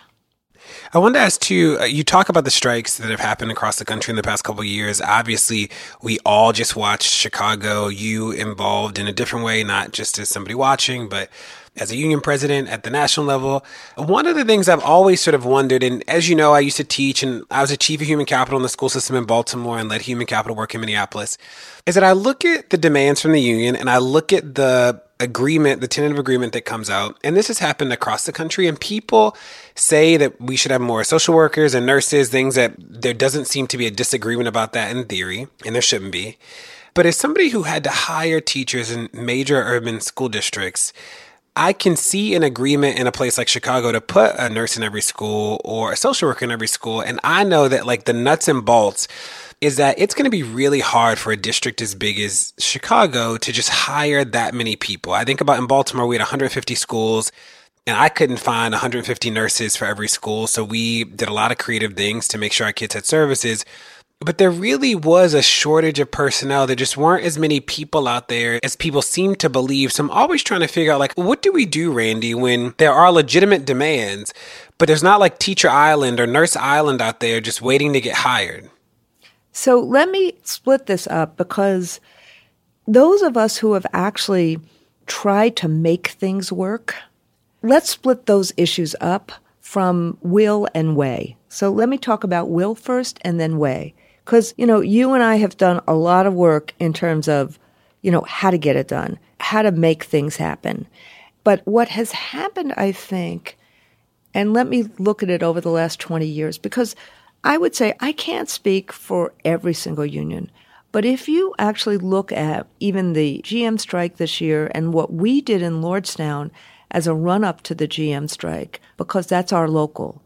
I wanted to ask you, uh, you talk about the strikes that have happened across the country in the past couple years. Obviously, we all just watched Chicago, you involved in a different way, not just as somebody watching, but as a union president at the national level. One of the things I've always sort of wondered, and as you know, I used to teach and I was a chief of human capital in the school system in Baltimore and led human capital work in Minneapolis, is that I look at the demands from the union and I look at the agreement, the tentative agreement that comes out, and this has happened across the country, and people say that we should have more social workers and nurses, things that there doesn't seem to be a disagreement about that in theory, and there shouldn't be. But as somebody who had to hire teachers in major urban school districts, I can see an agreement in a place like Chicago to put a nurse in every school or a social worker in every school. And I know that like the nuts and bolts is that it's going to be really hard for a district as big as Chicago to just hire that many people. I think about in Baltimore, we had 150 schools and I couldn't find 150 nurses for every school. So we did a lot of creative things to make sure our kids had services. But there really was a shortage of personnel. There just weren't as many people out there as people seem to believe. So I'm always trying to figure out, like, what do we do, Randi, when there are legitimate demands, but there's not like Teacher Island or Nurse Island out there just waiting to get hired? So let me split this up because those of us who have actually tried to make things work, let's split those issues up from will and way. So let me talk about will first and then way. Because, you know, you and I have done a lot of work in terms of, you know, how to get it done, how to make things happen. But what has happened, I think, and let me look at it over the last 20 years, because I would say I can't speak for every single union. But if you actually look at even the GM strike this year and what we did in Lordstown as a run up to the GM strike, because that's our local,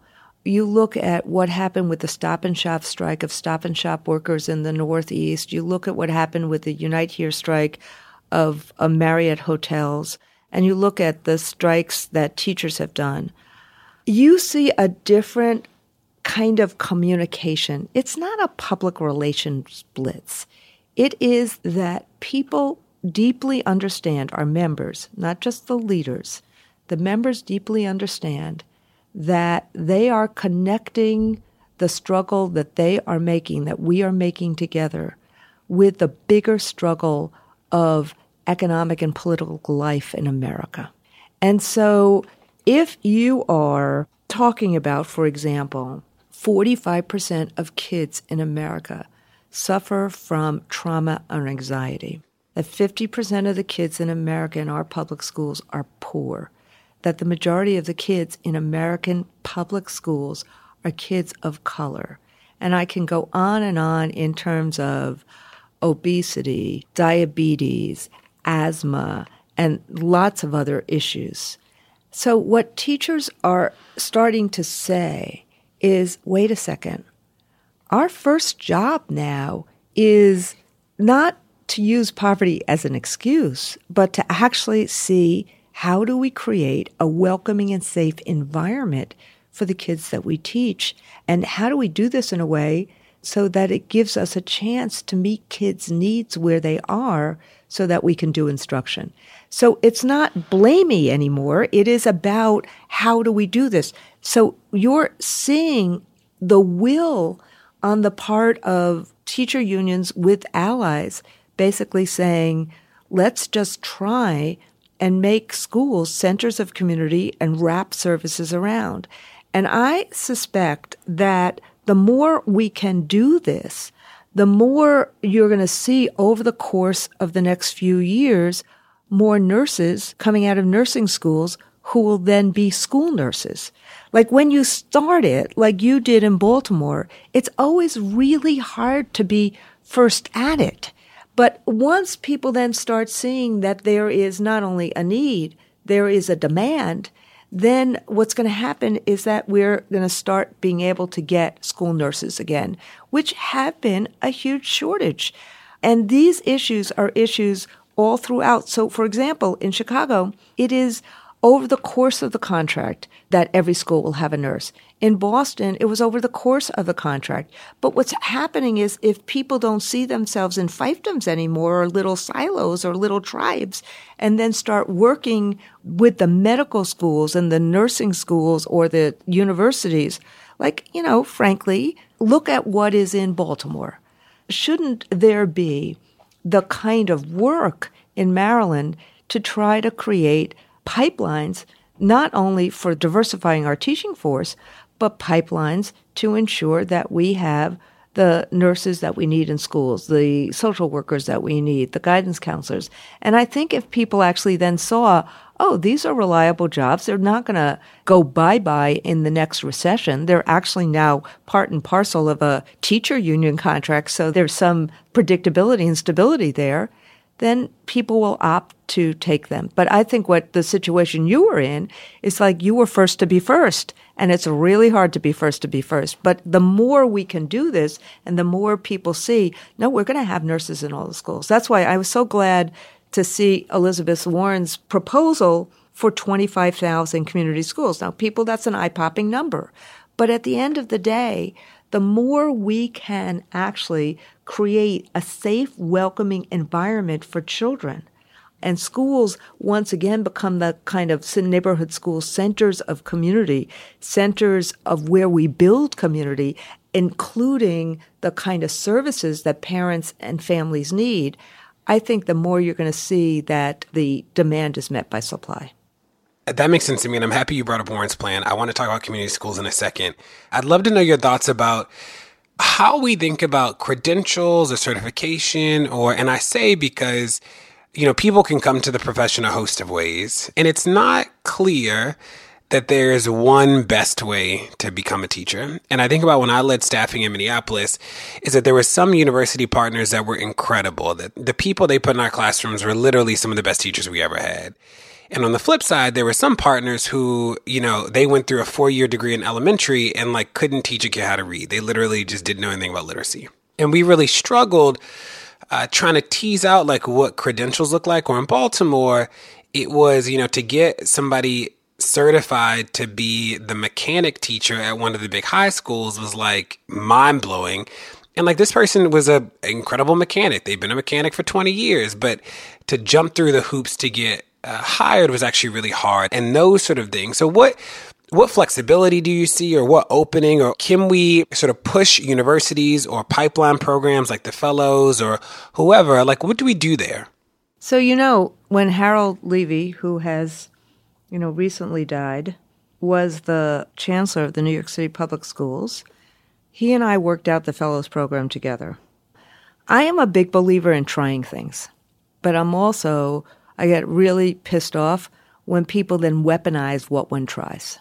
you look at what happened with the stop and shop strike of stop and shop workers in the Northeast, you look at what happened with the Unite Here strike of, of Marriott hotels, and you look at the strikes that teachers have done, you see a different kind of communication. It's not a public relations blitz. It is that people deeply understand, our members, not just the leaders, the members deeply understand that they are connecting the struggle that they are making, that we are making together, with the bigger struggle of economic and political life in America. And so if you are talking about, for example, 45% of kids in America suffer from trauma or anxiety. That 50% of the kids in America in our public schools are poor. That the majority of the kids in American public schools are kids of color. And I can go on and on in terms of obesity, diabetes, asthma, and lots of other issues. So, what teachers are starting to say is wait a second. Our first job now is not to use poverty as an excuse, but to actually see how do we create a welcoming and safe environment for the kids that we teach? And how do we do this in a way so that it gives us a chance to meet kids' needs where they are so that we can do instruction? So it's not blamey anymore. It is about how do we do this? So you're seeing the will on the part of teacher unions with allies basically saying, let's just try and make schools centers of community and wrap services around. And I suspect that the more we can do this, the more you're going to see over the course of the next few years more nurses coming out of nursing schools who will then be school nurses. Like when you start it, like you did in Baltimore, it's always really hard to be first at it. But once people then start seeing that there is not only a need, there is a demand, then what's going to happen is that we're going to start being able to get school nurses again, which have been a huge shortage. And these issues are issues all throughout. So, for example, in Chicago, it is over the course of the contract that every school will have a nurse. In Boston, it was over the course of the contract. But what's happening is if people don't see themselves in fiefdoms anymore or little silos or little tribes and then start working with the medical schools and the nursing schools or the universities, like, you know, frankly, look at what is in Baltimore. Shouldn't there be the kind of work in Maryland to try to create pipelines not only for diversifying our teaching force, but pipelines to ensure that we have the nurses that we need in schools, the social workers that we need, the guidance counselors. And I think if people actually then saw, oh, these are reliable jobs, they're not going to go bye bye in the next recession. They're actually now part and parcel of a teacher union contract. So there's some predictability and stability there then people will opt to take them. But I think what the situation you were in is like you were first to be first. And it's really hard to be first to be first. But the more we can do this and the more people see, no, we're going to have nurses in all the schools. That's why I was so glad to see Elizabeth Warren's proposal for 25,000 community schools. Now, people, that's an eye popping number. But at the end of the day, the more we can actually create a safe, welcoming environment for children. And schools once again become the kind of neighborhood school centers of community, centers of where we build community, including the kind of services that parents and families need. I think the more you're going to see that the demand is met by supply. That makes sense to me, and I'm happy you brought up Warren's plan. I want to talk about community schools in a second. I'd love to know your thoughts about how we think about credentials or certification, or, and I say because, you know, people can come to the profession a host of ways, and it's not clear that there's one best way to become a teacher. And I think about when I led staffing in Minneapolis, is that there were some university partners that were incredible, that the people they put in our classrooms were literally some of the best teachers we ever had. And on the flip side, there were some partners who, you know, they went through a four year degree in elementary and like couldn't teach a kid how to read. They literally just didn't know anything about literacy. And we really struggled uh, trying to tease out like what credentials look like. Or in Baltimore, it was, you know, to get somebody certified to be the mechanic teacher at one of the big high schools was like mind blowing. And like this person was a incredible mechanic. They've been a mechanic for 20 years, but to jump through the hoops to get uh, hired was actually really hard and those sort of things. So what what flexibility do you see or what opening or can we sort of push universities or pipeline programs like the fellows or whoever? Like what do we do there? So you know when harold levy who has you know recently died was the chancellor of the new york city public schools he and i worked out the fellows program together. I am a big believer in trying things but i'm also I get really pissed off when people then weaponize what one tries.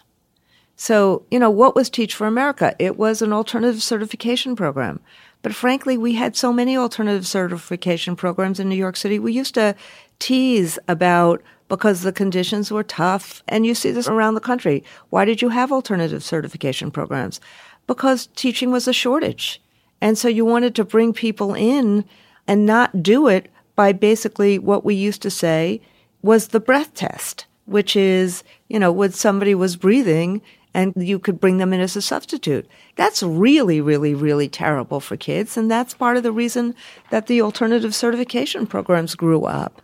So, you know, what was Teach for America? It was an alternative certification program. But frankly, we had so many alternative certification programs in New York City. We used to tease about because the conditions were tough. And you see this around the country. Why did you have alternative certification programs? Because teaching was a shortage. And so you wanted to bring people in and not do it by basically what we used to say was the breath test, which is, you know, when somebody was breathing and you could bring them in as a substitute. That's really, really, really terrible for kids. And that's part of the reason that the alternative certification programs grew up.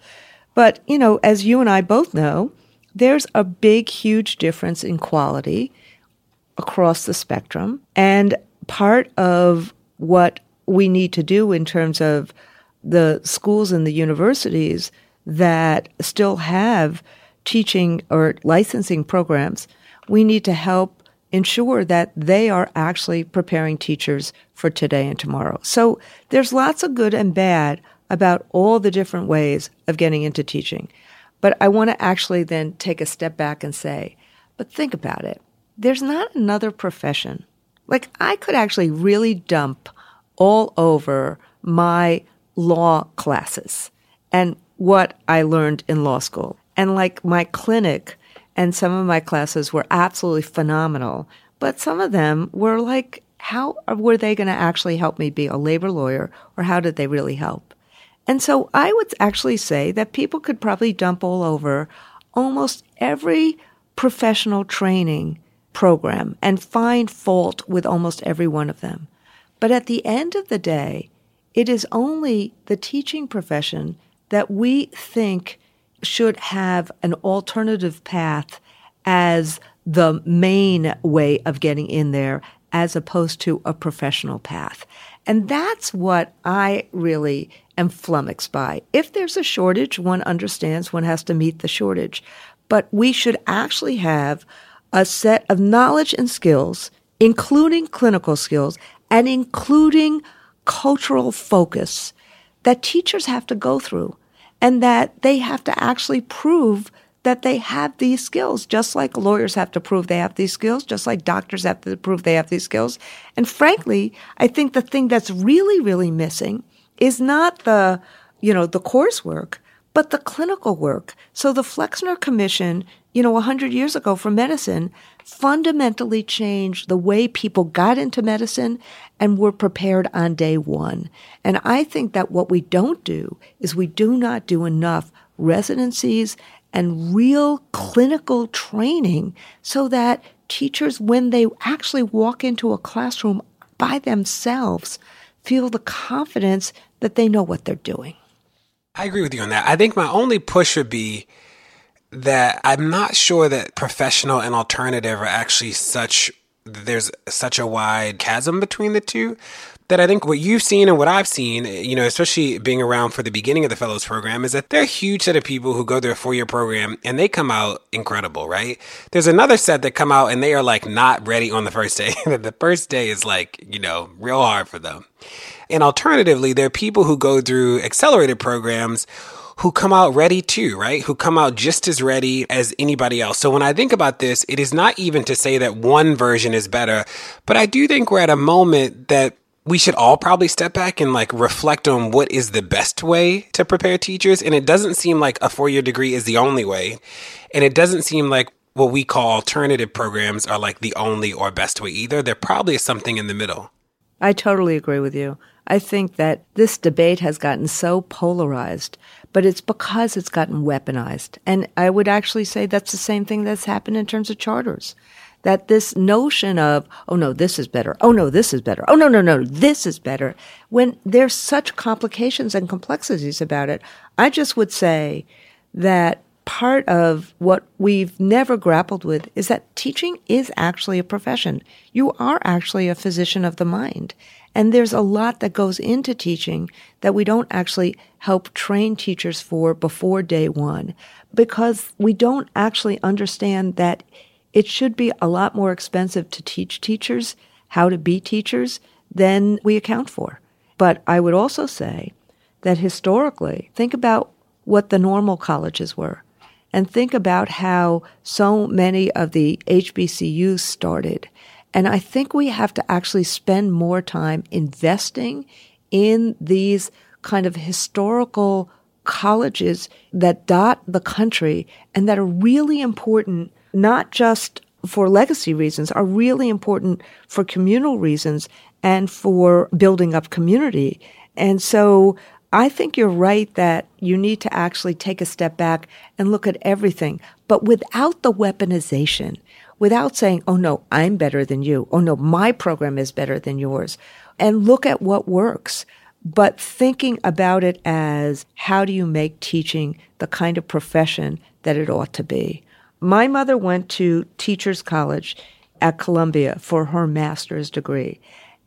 But, you know, as you and I both know, there's a big, huge difference in quality across the spectrum. And part of what we need to do in terms of the schools and the universities that still have teaching or licensing programs, we need to help ensure that they are actually preparing teachers for today and tomorrow. So there's lots of good and bad about all the different ways of getting into teaching. But I want to actually then take a step back and say, but think about it. There's not another profession. Like I could actually really dump all over my law classes and what I learned in law school. And like my clinic And some of my classes were absolutely phenomenal, but some of them were like, how were they going to actually help me be a labor lawyer or how did they really help? And so I would actually say that people could probably dump all over almost every professional training program and find fault with almost every one of them. But at the end of the day, it is only the teaching profession that we think should have an alternative path as the main way of getting in there as opposed to a professional path. And that's what I really am flummoxed by. If there's a shortage, one understands one has to meet the shortage. But we should actually have a set of knowledge and skills, including clinical skills and including cultural focus that teachers have to go through and that they have to actually prove that they have these skills, just like lawyers have to prove they have these skills, just like doctors have to prove they have these skills. And frankly, I think the thing that's really, really missing is not the, you know, the coursework, but the clinical work. So the Flexner Commission, you know, 100 years ago for medicine fundamentally changed the way people got into medicine and were prepared on day one. And I think that what we don't do is we do not do enough residencies and real clinical training so that teachers, when they actually walk into a classroom by themselves, feel the confidence that they know what they're doing. I agree with you on that. I think my only push would be that I'm not sure that professional and alternative are actually such there's such a wide chasm between the two that I think what you've seen and what I've seen, you know, especially being around for the beginning of the fellows program, is that they're a huge set of people who go through a four year program and they come out incredible, right? There's another set that come out and they are like not ready on the first day. the first day is like, you know, real hard for them. And alternatively, there are people who go through accelerated programs who come out ready too, right? Who come out just as ready as anybody else. So when I think about this, it is not even to say that one version is better, but I do think we're at a moment that we should all probably step back and like reflect on what is the best way to prepare teachers. And it doesn't seem like a four year degree is the only way. And it doesn't seem like what we call alternative programs are like the only or best way either. There probably is something in the middle. I totally agree with you. I think that this debate has gotten so polarized, but it's because it's gotten weaponized. And I would actually say that's the same thing that's happened in terms of charters. That this notion of, oh no, this is better. Oh no, this is better. Oh no, no, no, this is better. When there's such complications and complexities about it, I just would say that part of what we've never grappled with is that teaching is actually a profession. You are actually a physician of the mind. And there's a lot that goes into teaching that we don't actually help train teachers for before day one because we don't actually understand that it should be a lot more expensive to teach teachers how to be teachers than we account for. But I would also say that historically, think about what the normal colleges were and think about how so many of the HBCUs started and I think we have to actually spend more time investing in these kind of historical colleges that dot the country and that are really important, not just for legacy reasons, are really important for communal reasons and for building up community. And so I think you're right that you need to actually take a step back and look at everything, but without the weaponization without saying, oh no, I'm better than you. Oh no, my program is better than yours. And look at what works. But thinking about it as how do you make teaching the kind of profession that it ought to be? My mother went to Teachers College at Columbia for her master's degree.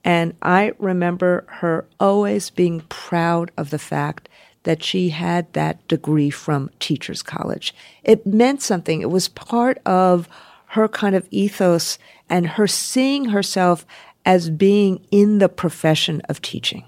And I remember her always being proud of the fact that she had that degree from Teachers College. It meant something. It was part of her kind of ethos and her seeing herself as being in the profession of teaching.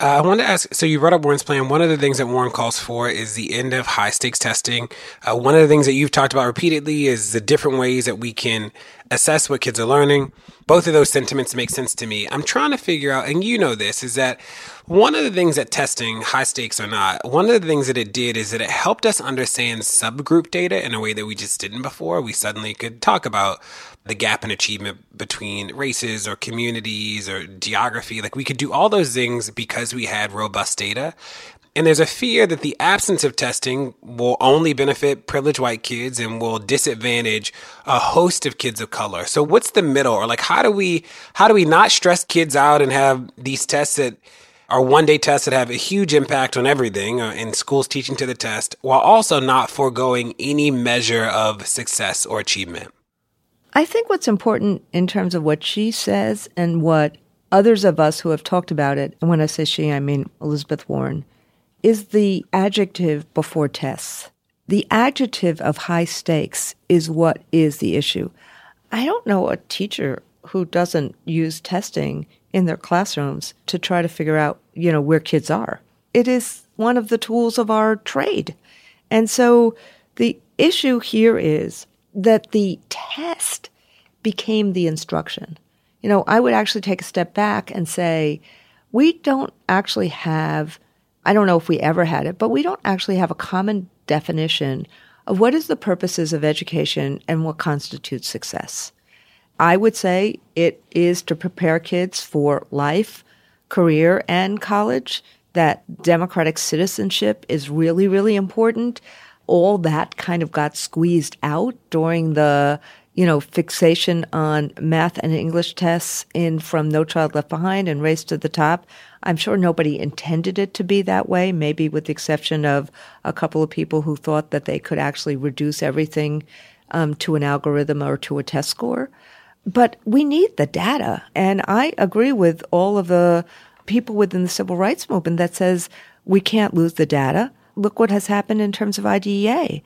Uh, I want to ask so you brought up Warren's plan. One of the things that Warren calls for is the end of high stakes testing. Uh, one of the things that you've talked about repeatedly is the different ways that we can assess what kids are learning. Both of those sentiments make sense to me. I'm trying to figure out, and you know this, is that one of the things that testing, high stakes or not, one of the things that it did is that it helped us understand subgroup data in a way that we just didn't before. We suddenly could talk about the gap in achievement between races or communities or geography. Like we could do all those things because we had robust data. And there's a fear that the absence of testing will only benefit privileged white kids and will disadvantage a host of kids of color. So what's the middle? Or like how do we how do we not stress kids out and have these tests that are one day tests that have a huge impact on everything uh, in schools teaching to the test while also not foregoing any measure of success or achievement? I think what's important in terms of what she says and what others of us who have talked about it, and when I say she, I mean Elizabeth Warren, is the adjective before tests. The adjective of high stakes is what is the issue. I don't know a teacher who doesn't use testing in their classrooms to try to figure out, you know, where kids are. It is one of the tools of our trade. And so the issue here is that the test became the instruction. You know, I would actually take a step back and say, we don't actually have I don't know if we ever had it, but we don't actually have a common definition of what is the purposes of education and what constitutes success. I would say it is to prepare kids for life, career, and college, that democratic citizenship is really, really important. All that kind of got squeezed out during the you know, fixation on math and English tests in from No Child Left Behind and Race to the Top. I'm sure nobody intended it to be that way, maybe with the exception of a couple of people who thought that they could actually reduce everything um, to an algorithm or to a test score. But we need the data. And I agree with all of the people within the civil rights movement that says we can't lose the data. Look what has happened in terms of IDEA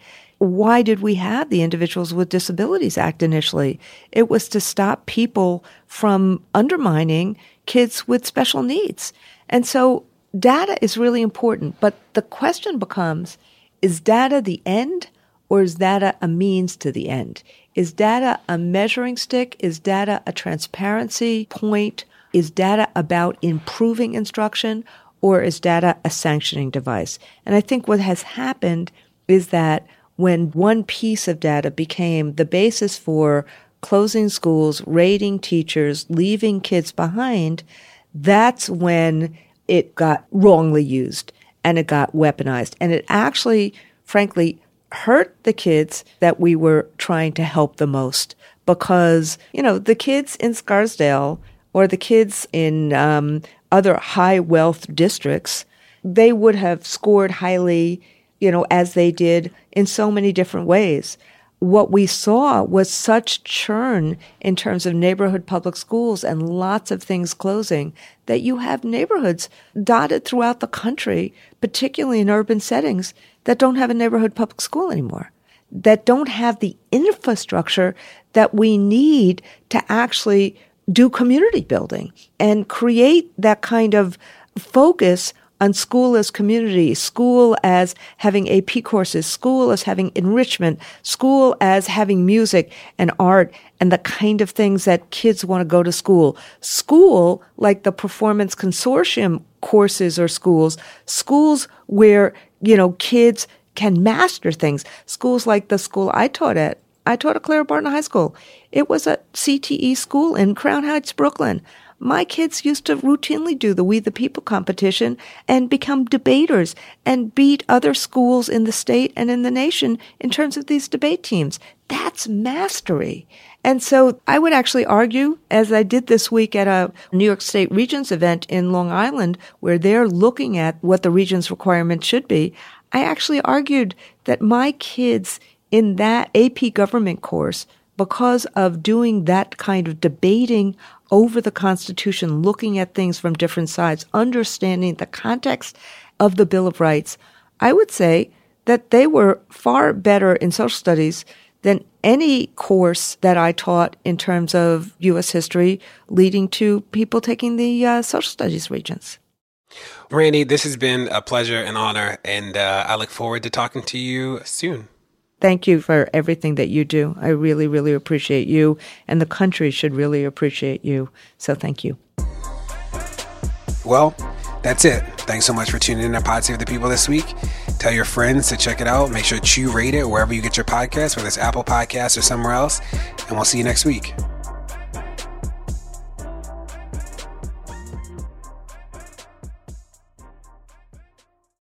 why did we have the Individuals with Disabilities Act initially? It was to stop people from undermining kids with special needs. And so data is really important, but the question becomes is data the end or is data a means to the end? Is data a measuring stick? Is data a transparency point? Is data about improving instruction or is data a sanctioning device? And I think what has happened is that when one piece of data became the basis for closing schools, raiding teachers, leaving kids behind, that's when it got wrongly used and it got weaponized. And it actually, frankly, hurt the kids that we were trying to help the most because, you know, the kids in Scarsdale or the kids in um, other high wealth districts, they would have scored highly you know, as they did in so many different ways. What we saw was such churn in terms of neighborhood public schools and lots of things closing that you have neighborhoods dotted throughout the country, particularly in urban settings, that don't have a neighborhood public school anymore, that don't have the infrastructure that we need to actually do community building and create that kind of focus on school as community, school as having AP courses, school as having enrichment, school as having music and art and the kind of things that kids want to go to school. School, like the Performance Consortium courses or schools, schools where, you know, kids can master things. Schools like the school I taught at. I taught at Clara Barton High School. It was a CTE school in Crown Heights, Brooklyn. My kids used to routinely do the We the People competition and become debaters and beat other schools in the state and in the nation in terms of these debate teams. That's mastery. And so I would actually argue, as I did this week at a New York State Regents event in Long Island, where they're looking at what the Regents requirement should be, I actually argued that my kids in that AP government course because of doing that kind of debating over the Constitution, looking at things from different sides, understanding the context of the Bill of Rights, I would say that they were far better in social studies than any course that I taught in terms of U.S. history, leading to people taking the uh, social studies regents. Randi, this has been a pleasure and honor, and uh, I look forward to talking to you soon. Thank you for everything that you do. I really, really appreciate you, and the country should really appreciate you. So thank you. Well, that's it. Thanks so much for tuning in to Pod Save the People this week. Tell your friends to check it out. Make sure to rate it wherever you get your podcast, whether it's Apple Podcasts or somewhere else. And we'll see you next week.